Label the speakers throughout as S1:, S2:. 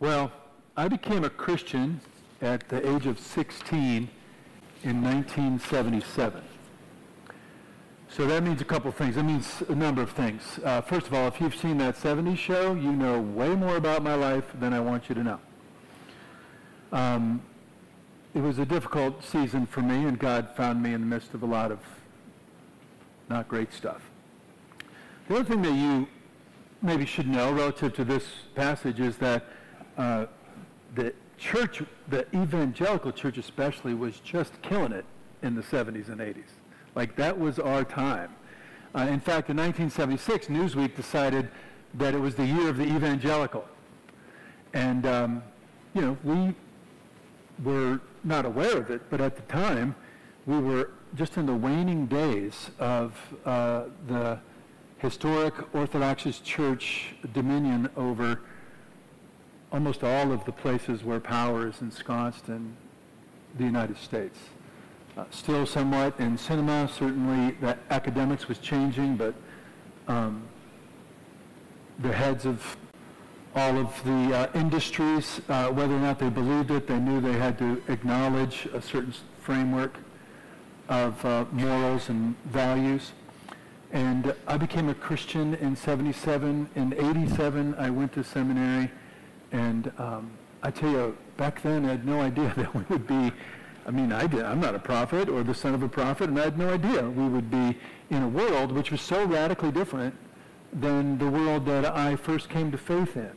S1: Well, I became a Christian at the age of 16 in 1977. So that means a couple things. It means a number of things. Uh, first of all, if you've seen that 70s show, you know way more about my life than I want you to know. Um, it was a difficult season for me, and God found me in the midst of a lot of not great stuff. The other thing that you maybe should know relative to this passage is that uh, the church, the evangelical church especially, was just killing it in the 70s and 80s. Like that was our time. Uh, in fact, in 1976, Newsweek decided that it was the year of the evangelical. And, um, you know, we were not aware of it, but at the time, we were just in the waning days of uh, the historic Orthodox Church dominion over almost all of the places where power is ensconced in the United States. Uh, still somewhat in cinema, certainly the academics was changing, but um, the heads of all of the uh, industries, uh, whether or not they believed it, they knew they had to acknowledge a certain framework of uh, morals and values. And I became a Christian in 77. In 87, I went to seminary. And um, I tell you, back then, I had no idea that we would be, I mean, I did, I'm not a prophet or the son of a prophet, and I had no idea we would be in a world which was so radically different than the world that I first came to faith in.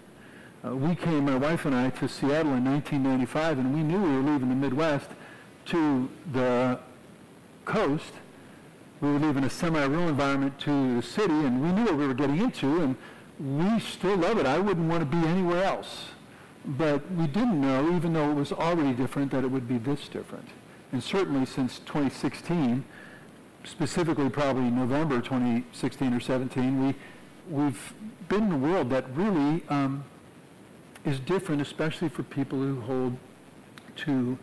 S1: Uh, we came, my wife and I, to Seattle in 1995, and we knew we were leaving the Midwest to the coast. We were leaving a semi-rural environment to the city, and we knew what we were getting into, and we still love it. I wouldn't want to be anywhere else. But we didn't know, even though it was already different, that it would be this different. And certainly since 2016, specifically probably November 2016 or 17, we, we've been in a world that really um, is different, especially for people who hold to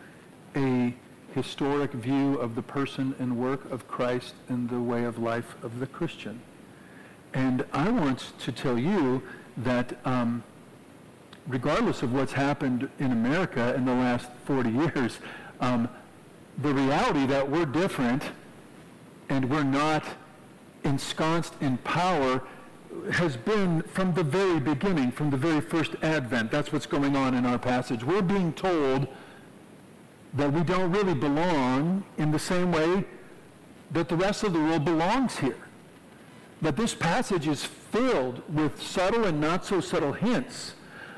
S1: a historic view of the person and work of Christ and the way of life of the Christian. And I want to tell you that um, regardless of what's happened in America in the last 40 years, um, the reality that we're different and we're not ensconced in power has been from the very beginning, from the very first advent. That's what's going on in our passage. We're being told that we don't really belong in the same way that the rest of the world belongs here. But this passage is filled with subtle and not so subtle hints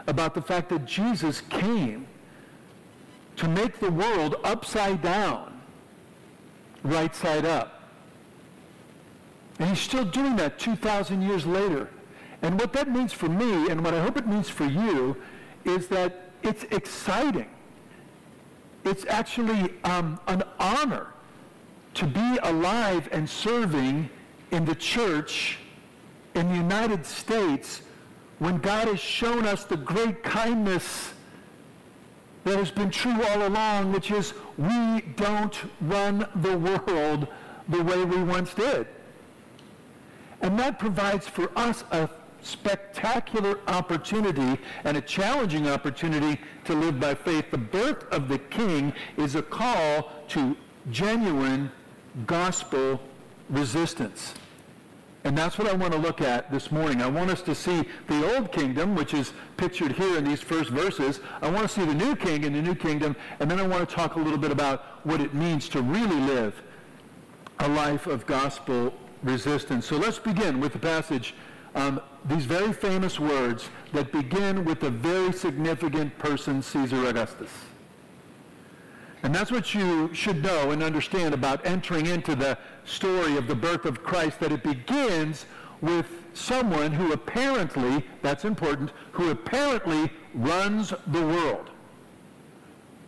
S1: about the fact that Jesus came to make the world upside down, right side up. And he's still doing that 2,000 years later. And what that means for me, and what I hope it means for you, is that it's exciting. It's actually um, an honor to be alive and serving in the church in the United States when God has shown us the great kindness that has been true all along, which is we don't run the world the way we once did. And that provides for us a spectacular opportunity and a challenging opportunity to live by faith. The birth of the King is a call to genuine gospel resistance. And that's what I want to look at this morning. I want us to see the old kingdom, which is pictured here in these first verses. I want to see the new king in the new kingdom, and then I want to talk a little bit about what it means to really live a life of gospel resistance. So let's begin with the passage, um, these very famous words that begin with a very significant person, Caesar Augustus. And that's what you should know and understand about entering into the story of the birth of Christ, that it begins with someone who apparently, that's important, who apparently runs the world.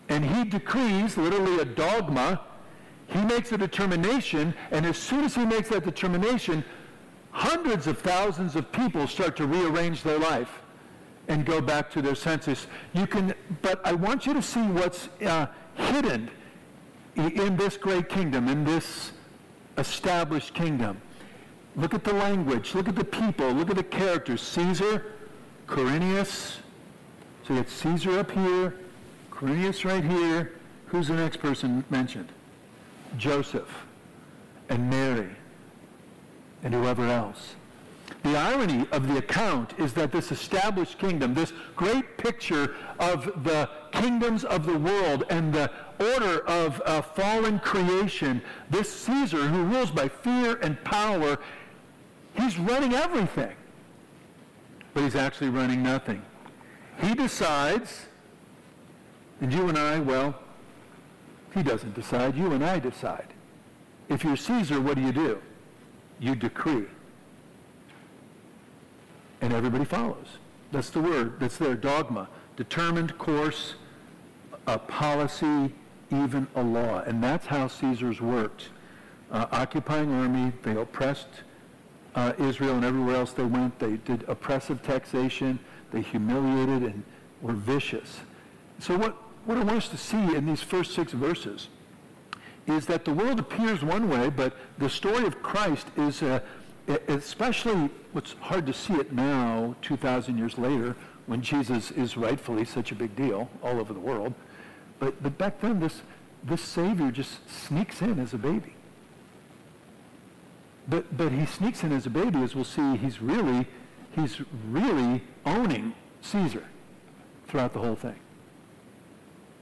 S1: And he decrees, literally a dogma, he makes a determination, and as soon as he makes that determination, hundreds of thousands of people start to rearrange their life and go back to their senses. You can, but I want you to see what's uh, hidden in this great kingdom, in this established kingdom. Look at the language, look at the people, look at the characters. Caesar, Quirinius, So you get Caesar up here, Quirinius right here. Who's the next person mentioned? Joseph and Mary and whoever else. The irony of the account is that this established kingdom, this great picture of the kingdoms of the world and the order of uh, fallen creation, this Caesar who rules by fear and power, he's running everything. But he's actually running nothing. He decides, and you and I, well, he doesn't decide. You and I decide. If you're Caesar, what do you do? You decree and everybody follows. That's the word. That's their dogma. Determined course, a policy, even a law. And that's how Caesars worked. Uh, occupying army, they oppressed uh, Israel and everywhere else they went. They did oppressive taxation. They humiliated and were vicious. So what, what I want us to see in these first six verses is that the world appears one way, but the story of Christ is a, especially what's hard to see it now, 2,000 years later, when Jesus is rightfully such a big deal all over the world. But, but back then, this, this Savior just sneaks in as a baby. But, but he sneaks in as a baby, as we'll see, he's really, he's really owning Caesar throughout the whole thing.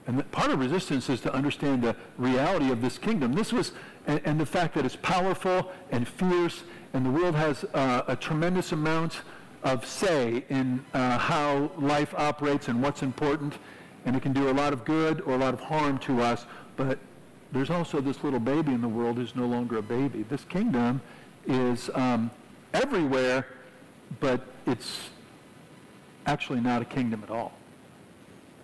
S1: And part of resistance is to understand the reality of this kingdom. This was, and, and the fact that it's powerful and fierce and the world has uh, a tremendous amount of say in uh, how life operates and what's important, and it can do a lot of good or a lot of harm to us, but there's also this little baby in the world who's no longer a baby. This kingdom is um, everywhere, but it's actually not a kingdom at all.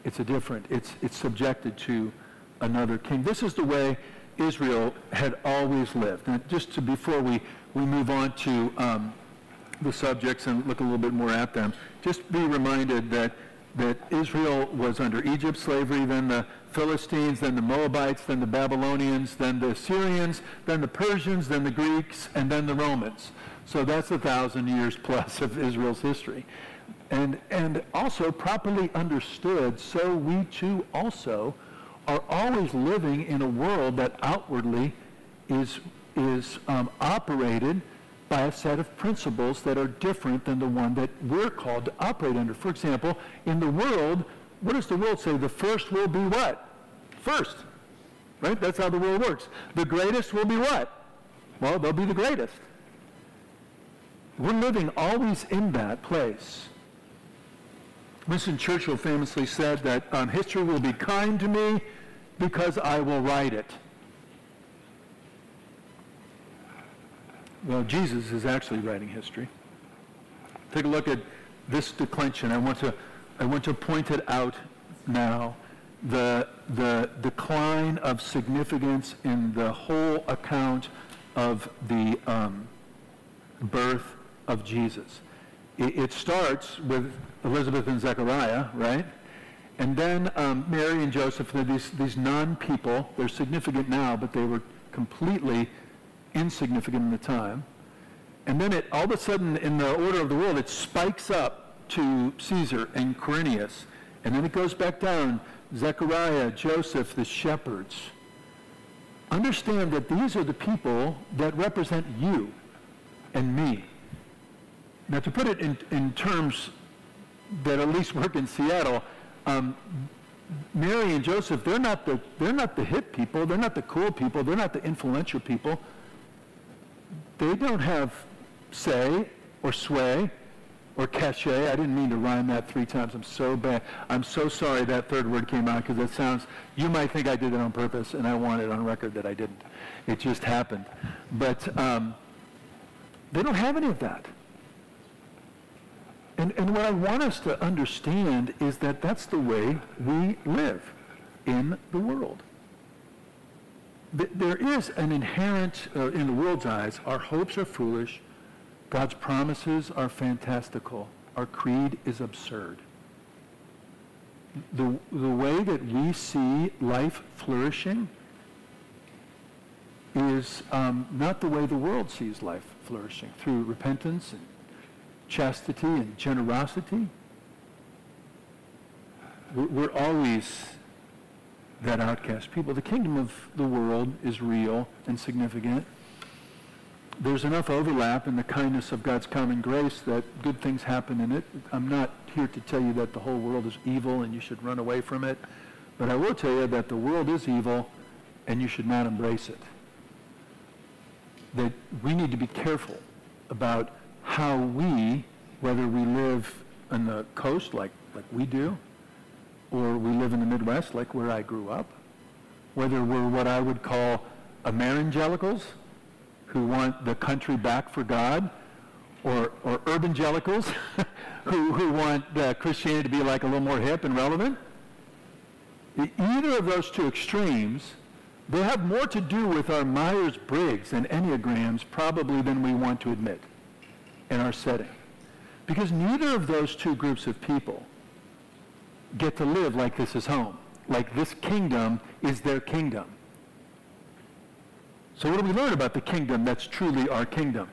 S1: It's a different, it's, it's subjected to another king. This is the way Israel had always lived. And just to, before we we move on to um, the subjects and look a little bit more at them, just be reminded that, that Israel was under Egypt slavery, then the Philistines, then the Moabites, then the Babylonians, then the Assyrians, then the Persians, then the Greeks, and then the Romans. So that's a thousand years plus of Israel's history. And, and also properly understood, so we too also are always living in a world that outwardly is is um, operated by a set of principles that are different than the one that we're called to operate under. For example, in the world, what does the world say? The first will be what? First. Right? That's how the world works. The greatest will be what? Well, they'll be the greatest. We're living always in that place. Winston Churchill famously said that um, history will be kind to me because I will write it. Well, Jesus is actually writing history. Take a look at this declension. I want to, I want to point it out now. The, the decline of significance in the whole account of the um, birth of Jesus. It, it, starts with Elizabeth and Zechariah, right? And then um, Mary and Joseph, these, these non-people. They're significant now, but they were completely insignificant in the time. And then it, all of a sudden, in the order of the world, it spikes up to Caesar and Quirinius. And then it goes back down, Zechariah, Joseph, the shepherds. Understand that these are the people that represent you and me. Now, to put it in, in terms that at least work in Seattle, um, Mary and Joseph, they're not, the, they're not the hip people. They're not the cool people. They're not the influential people they don't have say or sway or cachet. I didn't mean to rhyme that three times. I'm so bad. I'm so sorry that third word came out because it sounds, you might think I did it on purpose and I want it on record that I didn't. It just happened. But um, they don't have any of that. And, and what I want us to understand is that that's the way we live in the world there is an inherent, uh, in the world's eyes, our hopes are foolish, God's promises are fantastical, our creed is absurd. The, the way that we see life flourishing is um, not the way the world sees life flourishing, through repentance and chastity and generosity. we're, always that outcast people. The kingdom of the world is real and significant. There's enough overlap in the kindness of God's common grace that good things happen in it. I'm not here to tell you that the whole world is evil and you should run away from it. But I will tell you that the world is evil and you should not embrace it. That we need to be careful about how we, whether we live on the coast like, like we do, or we live in the Midwest like where I grew up, whether we're what I would call Ameringelicals, who want the country back for God, or, or urbangelicals, who, who want uh, Christianity to be like a little more hip and relevant. Either of those two extremes, they have more to do with our Myers-Briggs and Enneagrams probably than we want to admit in our setting. Because neither of those two groups of people get to live like this is home, like this kingdom is their kingdom. So what do we learn about the kingdom that's truly our kingdom?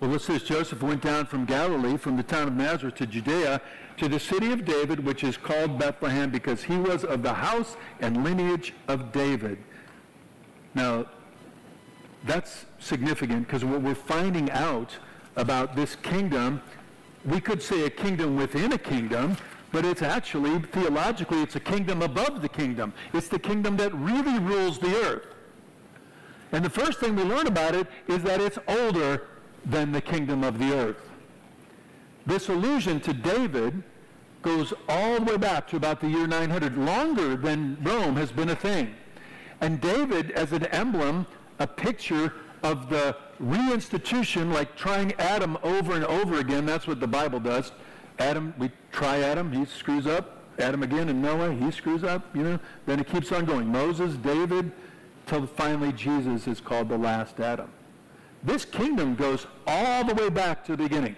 S1: Well, it says Joseph went down from Galilee, from the town of Nazareth to Judea, to the city of David, which is called Bethlehem, because he was of the house and lineage of David. Now, that's significant because what we're finding out about this kingdom, we could say a kingdom within a kingdom, but it's actually, theologically, it's a kingdom above the kingdom. It's the kingdom that really rules the earth. And the first thing we learn about it is that it's older than the kingdom of the earth. This allusion to David goes all the way back to about the year 900, longer than Rome has been a thing. And David, as an emblem, a picture of the reinstitution, like trying Adam over and over again, that's what the Bible does, Adam, we try Adam, he screws up. Adam again and Noah, he screws up, you know. Then it keeps on going. Moses, David, till finally Jesus is called the last Adam. This kingdom goes all the way back to the beginning.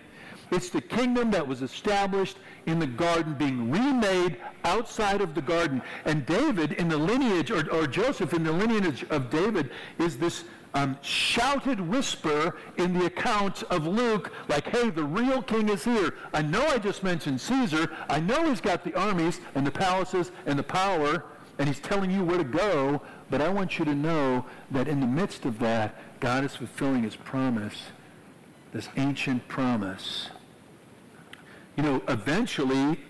S1: It's the kingdom that was established in the garden being remade outside of the garden. And David in the lineage, or, or Joseph in the lineage of David, is this um, shouted whisper in the account of Luke, like, hey, the real king is here. I know I just mentioned Caesar. I know he's got the armies and the palaces and the power, and he's telling you where to go, but I want you to know that in the midst of that, God is fulfilling his promise, this ancient promise. You know, eventually,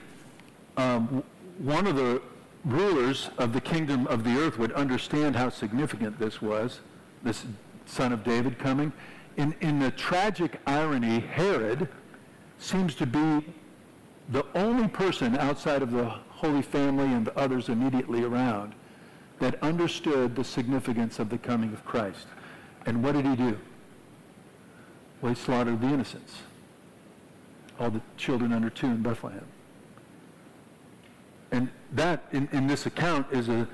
S1: um, one of the rulers of the kingdom of the earth would understand how significant this was this son of David coming. In, in the tragic irony, Herod seems to be the only person outside of the Holy Family and the others immediately around that understood the significance of the coming of Christ. And what did he do? Well, he slaughtered the innocents, all the children under two in Bethlehem. And that, in, in this account, is a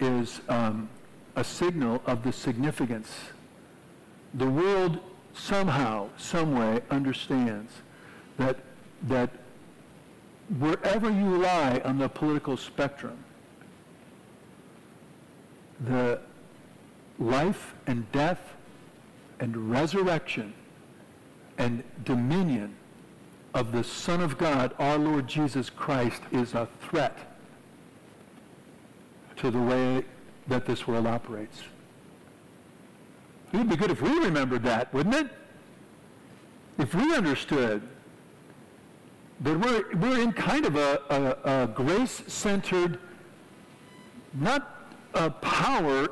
S1: is um, a signal of the significance. The world somehow, someway understands that, that wherever you lie on the political spectrum, the life and death and resurrection and dominion of the Son of God, our Lord Jesus Christ, is a threat to the way that this world operates. It would be good if we remembered that, wouldn't it? If we understood that we're, we're in kind of a, a, a grace-centered, not a power,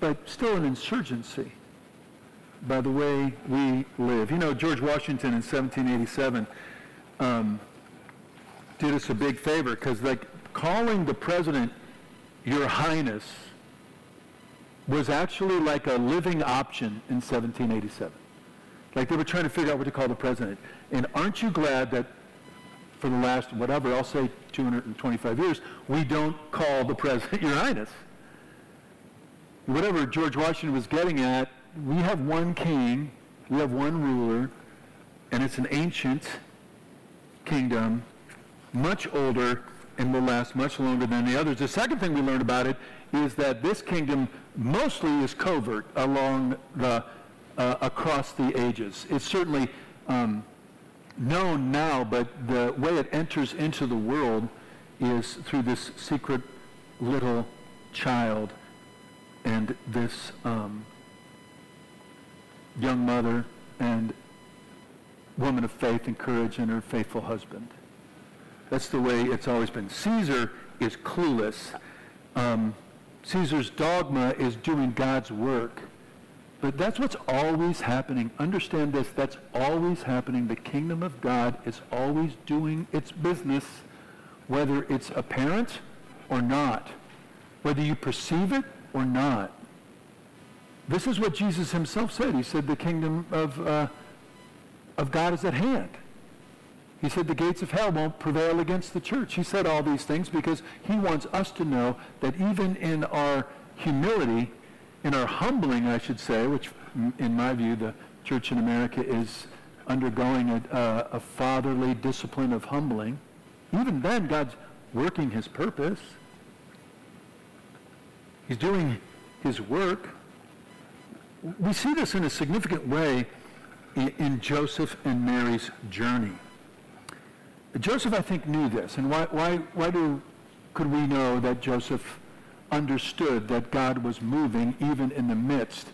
S1: but still an insurgency by the way we live. You know, George Washington in 1787 um, did us a big favor because, like, calling the president your Highness was actually like a living option in 1787. Like they were trying to figure out what to call the president. And aren't you glad that for the last, whatever, I'll say 225 years, we don't call the president your highness. Whatever George Washington was getting at, we have one king, we have one ruler, and it's an ancient kingdom, much older and will last much longer than the others. The second thing we learned about it is that this kingdom mostly is covert along the uh, across the ages. It's certainly um, known now, but the way it enters into the world is through this secret little child and this um, young mother and woman of faith and courage and her faithful husband. That's the way it's always been. Caesar is clueless. Um, Caesar's dogma is doing God's work. But that's what's always happening. Understand this. That's always happening. The kingdom of God is always doing its business, whether it's apparent or not, whether you perceive it or not. This is what Jesus himself said. He said the kingdom of, uh, of God is at hand. He said the gates of hell won't prevail against the church. He said all these things because he wants us to know that even in our humility, in our humbling, I should say, which in my view the church in America is undergoing a, a fatherly discipline of humbling, even then God's working his purpose. He's doing his work. We see this in a significant way in, in Joseph and Mary's journey. Joseph, I think, knew this. And why, why, why do, could we know that Joseph understood that God was moving even in the midst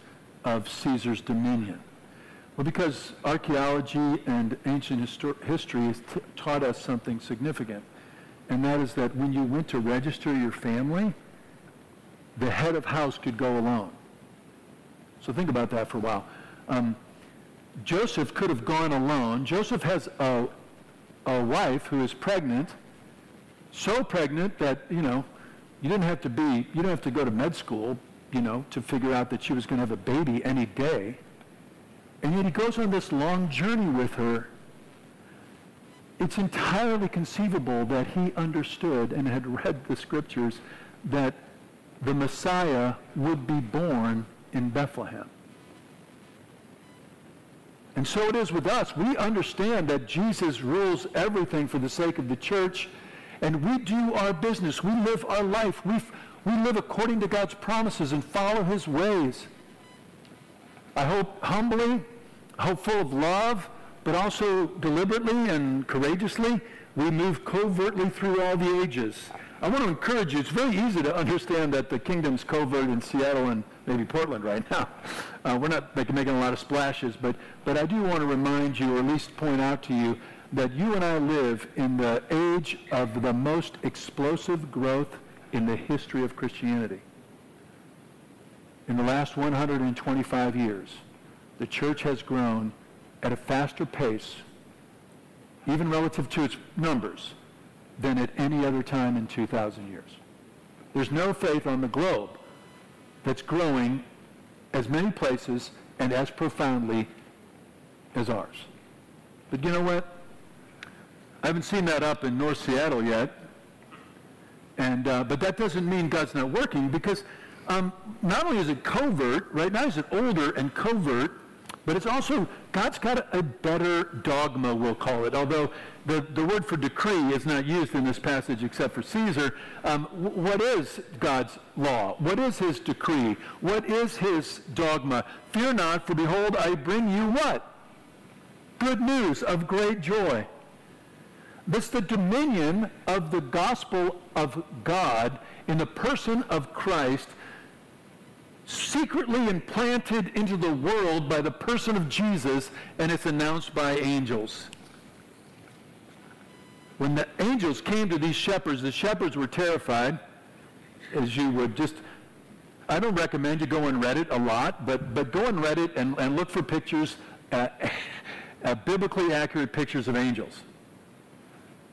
S1: of Caesar's dominion? Well, because archaeology and ancient histor- history has taught us something significant. And that is that when you went to register your family, the head of house could go alone. So think about that for a while. Um, Joseph could have gone alone. Joseph has a, a wife who is pregnant, so pregnant that, you know, you didn't have to be, you didn't have to go to med school, you know, to figure out that she was going to have a baby any day. And yet he goes on this long journey with her. It's entirely conceivable that he understood and had read the scriptures that the Messiah would be born in Bethlehem. And so it is with us. We understand that Jesus rules everything for the sake of the church, and we do our business. We live our life. We, we live according to God's promises and follow his ways. I hope humbly, hope full of love, but also deliberately and courageously, we move covertly through all the ages. I want to encourage you. It's very easy to understand that the kingdom's covert in Seattle and maybe Portland right now. Uh, we're not making, making a lot of splashes, but, but I do want to remind you, or at least point out to you, that you and I live in the age of the most explosive growth in the history of Christianity. In the last 125 years, the church has grown at a faster pace, even relative to its numbers, than at any other time in 2,000 years. There's no faith on the globe that's growing as many places and as profoundly as ours. But you know what? I haven't seen that up in North Seattle yet. And, uh, but that doesn't mean God's not working because um, not only is it covert, right now is it older and covert, but it's also, God's got a better dogma, we'll call it. Although the, the word for decree is not used in this passage except for Caesar. Um, what is God's law? What is his decree? What is his dogma? Fear not, for behold, I bring you what? Good news of great joy. This the dominion of the gospel of God in the person of Christ secretly implanted into the world by the person of Jesus, and it's announced by angels. When the angels came to these shepherds, the shepherds were terrified, as you would just, I don't recommend you go and read it a lot, but, but go and read it and, and look for pictures, uh, uh, biblically accurate pictures of angels.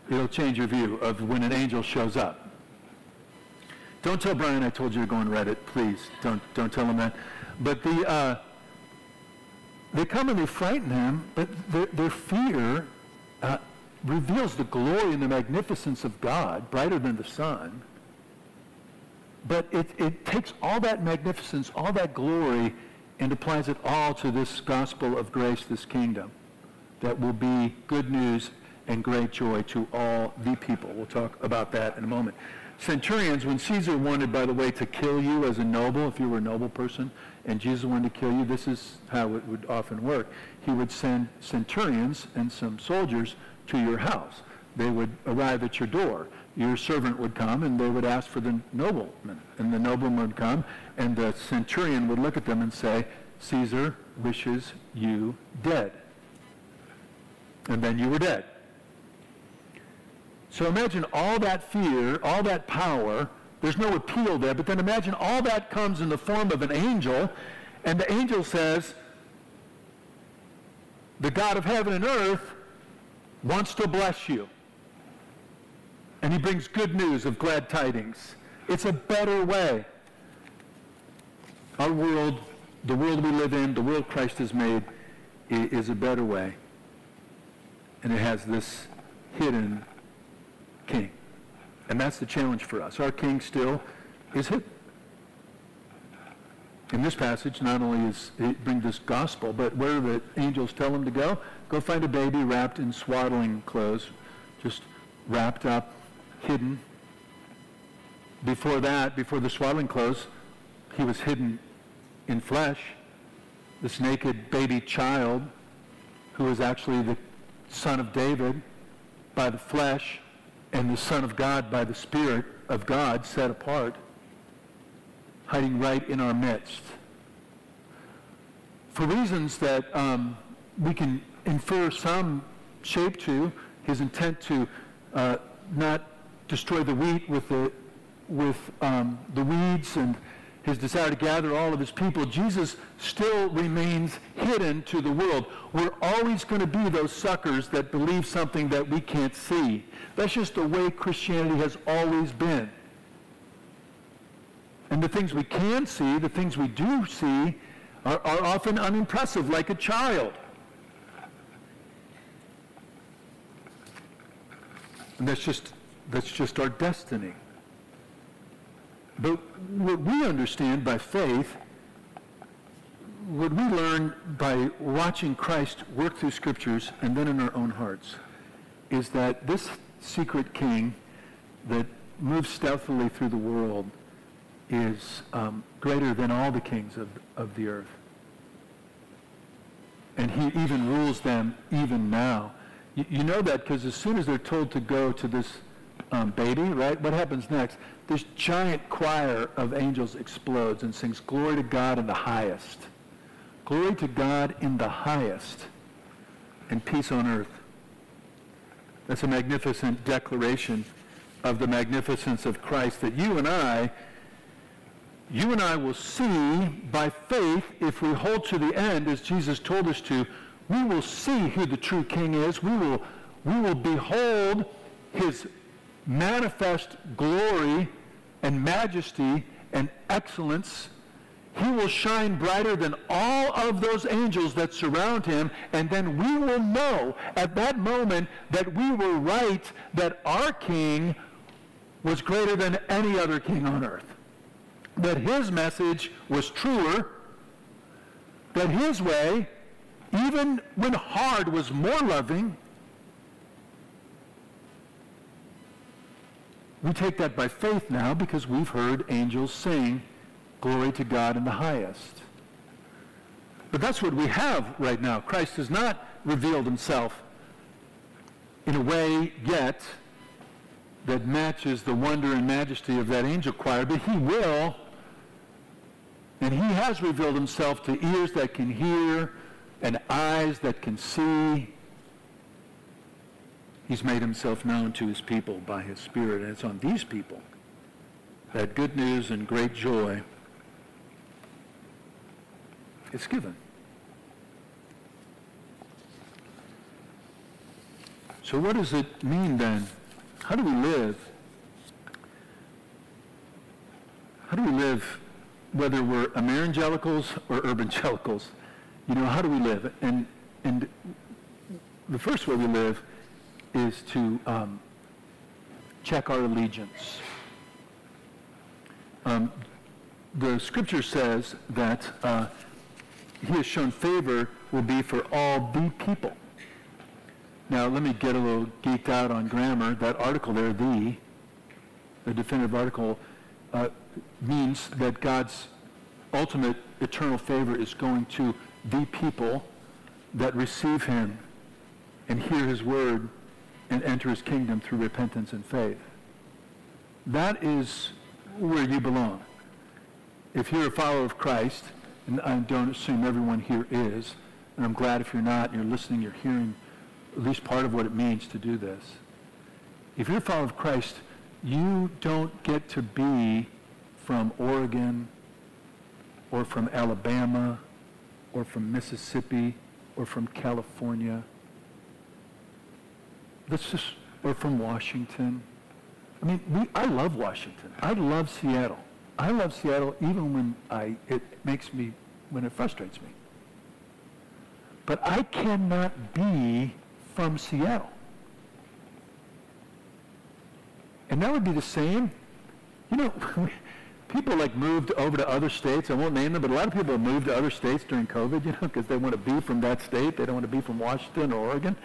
S1: It'll change your view of when an angel shows up. Don't tell Brian I told you to go and read it, please. Don't, don't tell him that. But the, uh, they come and they frighten him, but their, their fear uh, reveals the glory and the magnificence of God, brighter than the sun. But it, it takes all that magnificence, all that glory, and applies it all to this gospel of grace, this kingdom, that will be good news and great joy to all the people. We'll talk about that in a moment. Centurions, when Caesar wanted, by the way, to kill you as a noble, if you were a noble person, and Jesus wanted to kill you, this is how it would often work. He would send centurions and some soldiers to your house. They would arrive at your door. Your servant would come and they would ask for the nobleman. And the nobleman would come and the centurion would look at them and say, Caesar wishes you dead. And then you were dead. So imagine all that fear, all that power. There's no appeal there, but then imagine all that comes in the form of an angel, and the angel says, the God of heaven and earth wants to bless you. And he brings good news of glad tidings. It's a better way. Our world, the world we live in, the world Christ has made, is a better way. And it has this hidden king. And that's the challenge for us. Our king still is hidden. In this passage, not only is it bring this gospel, but where the angels tell him to go, go find a baby wrapped in swaddling clothes, just wrapped up, hidden. Before that, before the swaddling clothes, he was hidden in flesh. This naked baby child, who was actually the son of David by the flesh, and the Son of God by the Spirit of God set apart, hiding right in our midst. For reasons that um, we can infer some shape to, his intent to uh, not destroy the wheat with the, with, um, the weeds and his desire to gather all of his people, Jesus still remains hidden to the world. We're always going to be those suckers that believe something that we can't see. That's just the way Christianity has always been. And the things we can see, the things we do see, are, are often unimpressive, like a child. And that's just, that's just our destiny. But what we understand by faith, what we learn by watching Christ work through scriptures and then in our own hearts, is that this secret king that moves stealthily through the world is um, greater than all the kings of, of the earth. And he even rules them even now. You, you know that because as soon as they're told to go to this um, baby, right, what happens next? This giant choir of angels explodes and sings, Glory to God in the highest. Glory to God in the highest, and peace on earth that's a magnificent declaration of the magnificence of Christ that you and I, you and I will see by faith if we hold to the end as Jesus told us to, we will see who the true king is. We will, we will behold his manifest glory and majesty and excellence he will shine brighter than all of those angels that surround him, and then we will know at that moment that we were right, that our king was greater than any other king on earth. That his message was truer, that his way, even when hard, was more loving. We take that by faith now because we've heard angels sing Glory to God in the highest. But that's what we have right now. Christ has not revealed himself in a way yet that matches the wonder and majesty of that angel choir, but he will. And he has revealed himself to ears that can hear and eyes that can see. He's made himself known to his people by his Spirit, and it's on these people that good news and great joy it's given. So what does it mean then? How do we live? How do we live whether we're Amerangelicals or Urbangelicals? You know, how do we live? And, and the first way we live is to um, check our allegiance. Um, the scripture says that uh, he has shown favor will be for all the people. Now, let me get a little geeked out on grammar. That article there, the, the definitive article, uh, means that God's ultimate eternal favor is going to the people that receive him and hear his word and enter his kingdom through repentance and faith. That is where you belong. If you're a follower of Christ, and I don't assume everyone here is, and I'm glad if you're not, you're listening, you're hearing at least part of what it means to do this. If you're a follower of Christ, you don't get to be from Oregon or from Alabama or from Mississippi or from California. Let's just, or from Washington. I mean, we, I love Washington. I love Seattle. I love Seattle even when I, it makes me, when it frustrates me. But I cannot be from Seattle. And that would be the same. You know, people like moved over to other states. I won't name them, but a lot of people have moved to other states during COVID, you know, because they want to be from that state. They don't want to be from Washington or Oregon.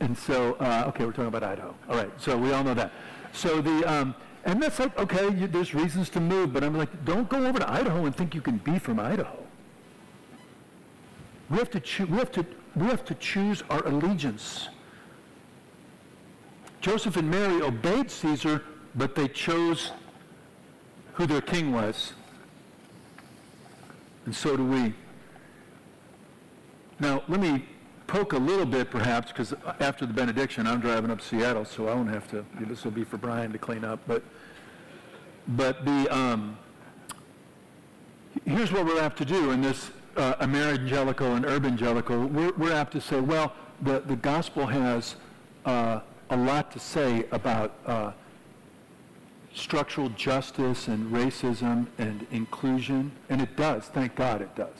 S1: And so, uh, okay, we're talking about Idaho. All right, so we all know that. So the, um, and that's like, okay, you, there's reasons to move, but I'm like, don't go over to Idaho and think you can be from Idaho. We have to, cho- we have to, we have to choose our allegiance. Joseph and Mary obeyed Caesar, but they chose who their king was. And so do we. Now, let me poke a little bit, perhaps, because after the benediction, I'm driving up Seattle, so I won't have to. This will be for Brian to clean up. But, but the um, here's what we're apt to do in this uh, Ameringelical and Urbangelical. We're, we're apt to say, well, the, the gospel has uh, a lot to say about uh, structural justice and racism and inclusion, and it does. Thank God it does.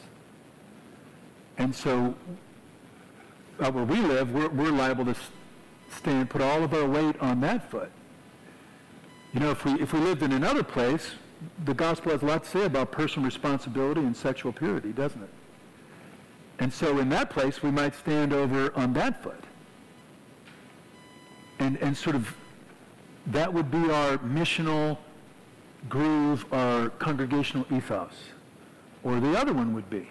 S1: And so, uh, where we live, we're, we're liable to stand, put all of our weight on that foot. You know, if we if we lived in another place, the gospel has a lot to say about personal responsibility and sexual purity, doesn't it? And so, in that place, we might stand over on that foot, and and sort of that would be our missional groove, our congregational ethos. Or the other one would be.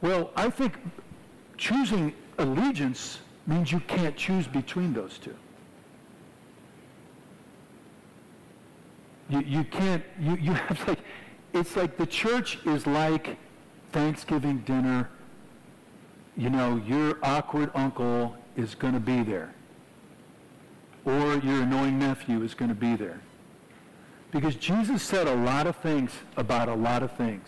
S1: Well, I think choosing allegiance means you can't choose between those two. You, you can't, you, you have like, it's like the church is like Thanksgiving dinner. You know, your awkward uncle is going to be there or your annoying nephew is going to be there. Because Jesus said a lot of things about a lot of things.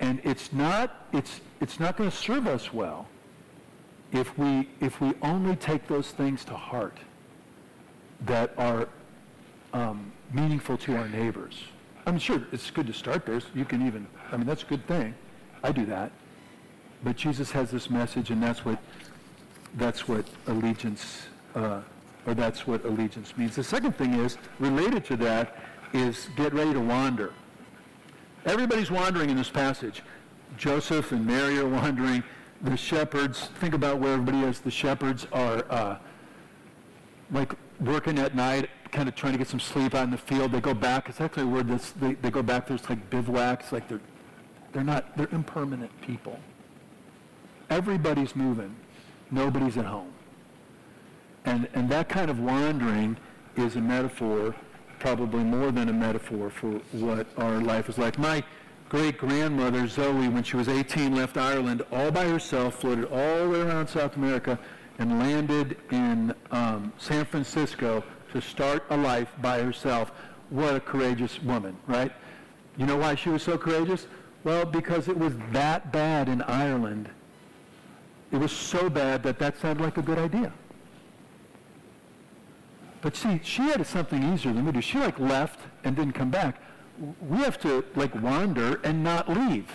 S1: And it's not, it's, it's not going to serve us well if we, if we only take those things to heart that are um, meaningful to our neighbors. I'm sure, it's good to start there. You can even, I mean, that's a good thing. I do that. But Jesus has this message, and that's what, that's what allegiance uh, or that's what allegiance means. The second thing is, related to that, is get ready to wander. Everybody's wandering in this passage. Joseph and Mary are wandering. The shepherds, think about where everybody is. The shepherds are uh, like working at night, kind of trying to get some sleep out in the field. They go back. It's actually a word that's, they, they go back. There's like bivouacs. Like they're, they're not, they're impermanent people. Everybody's moving. Nobody's at home. And, and that kind of wandering is a metaphor, probably more than a metaphor for what our life is like. My great-grandmother, Zoe, when she was 18, left Ireland all by herself, floated all the way around South America, and landed in um, San Francisco to start a life by herself. What a courageous woman, right? You know why she was so courageous? Well, because it was that bad in Ireland. It was so bad that that sounded like a good idea. But see, she had something easier than we do. She like left and didn't come back. We have to like wander and not leave.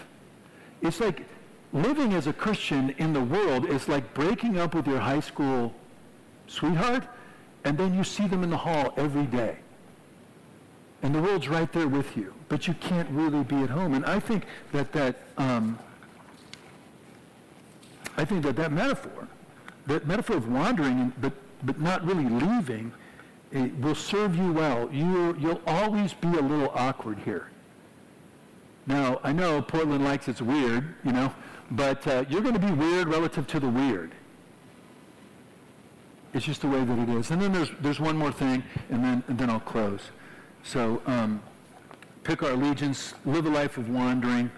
S1: It's like living as a Christian in the world is like breaking up with your high school sweetheart and then you see them in the hall every day. And the world's right there with you, but you can't really be at home. And I think that that um, I think that that metaphor that metaphor of wandering, but, but not really leaving, it will serve you well. You, you'll always be a little awkward here. Now, I know Portland likes its weird, you know, but uh, you're going to be weird relative to the weird. It's just the way that it is. And then there's, there's one more thing, and then, and then I'll close. So um, pick our allegiance, live a life of wandering,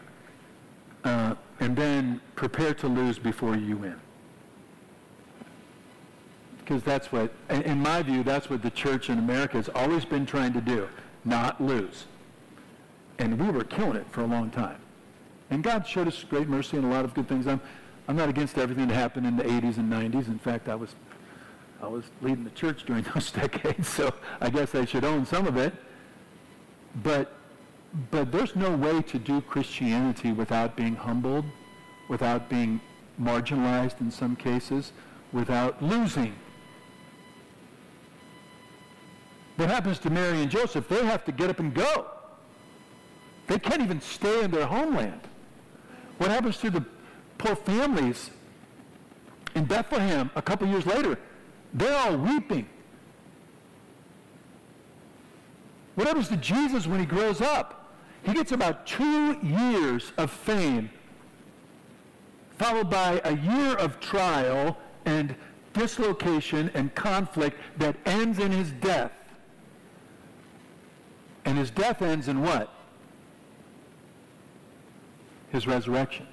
S1: uh, and then prepare to lose before you win. Because that's what, in my view, that's what the church in America has always been trying to do, not lose. And we were killing it for a long time. And God showed us great mercy and a lot of good things. I'm, I'm not against everything that happened in the 80s and 90s. In fact, I was, I was leading the church during those decades, so I guess I should own some of it. But, but there's no way to do Christianity without being humbled, without being marginalized in some cases, without losing. What happens to Mary and Joseph? They have to get up and go. They can't even stay in their homeland. What happens to the poor families in Bethlehem a couple years later? They're all weeping. What happens to Jesus when he grows up? He gets about two years of fame, followed by a year of trial and dislocation and conflict that ends in his death. And his death ends in what? His resurrection.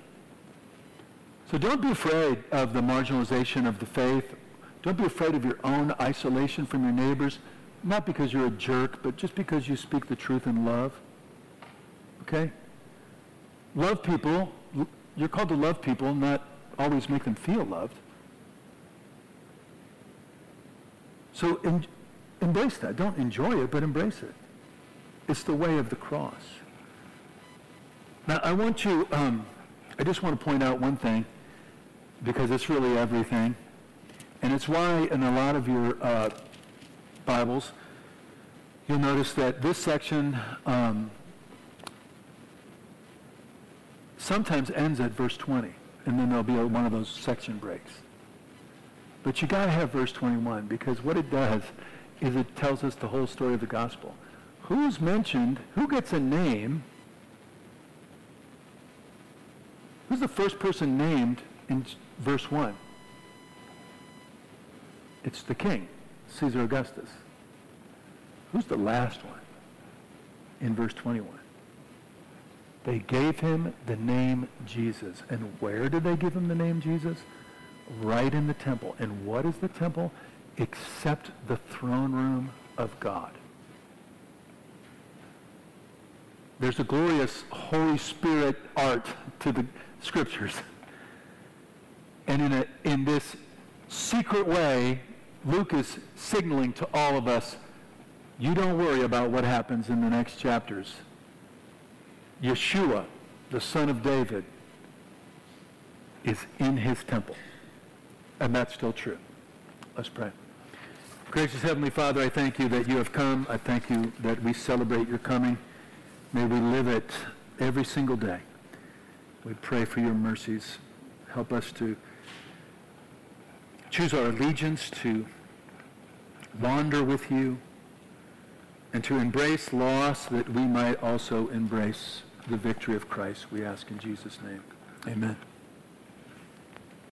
S1: So don't be afraid of the marginalization of the faith. Don't be afraid of your own isolation from your neighbors, not because you're a jerk, but just because you speak the truth in love. Okay? Love people. You're called to love people, not always make them feel loved. So en- embrace that. Don't enjoy it, but embrace it. It's the way of the cross. Now, I want to, um, I just want to point out one thing, because it's really everything. And it's why in a lot of your uh, Bibles, you'll notice that this section um, sometimes ends at verse 20, and then there'll be a, one of those section breaks. But you got to have verse 21, because what it does is it tells us the whole story of the gospel who's mentioned, who gets a name, who's the first person named in verse 1? It's the king, Caesar Augustus. Who's the last one in verse 21? They gave him the name Jesus. And where did they give him the name Jesus? Right in the temple. And what is the temple? Except the throne room of God. There's a glorious Holy Spirit art to the scriptures. And in, a, in this secret way, Luke is signaling to all of us, you don't worry about what happens in the next chapters. Yeshua, the son of David, is in his temple. And that's still true. Let's pray. Gracious Heavenly Father, I thank you that you have come. I thank you that we celebrate your coming. May we live it every single day. We pray for your mercies. Help us to choose our allegiance, to wander with you, and to embrace loss that we might also embrace the victory of Christ. We ask in Jesus' name. Amen.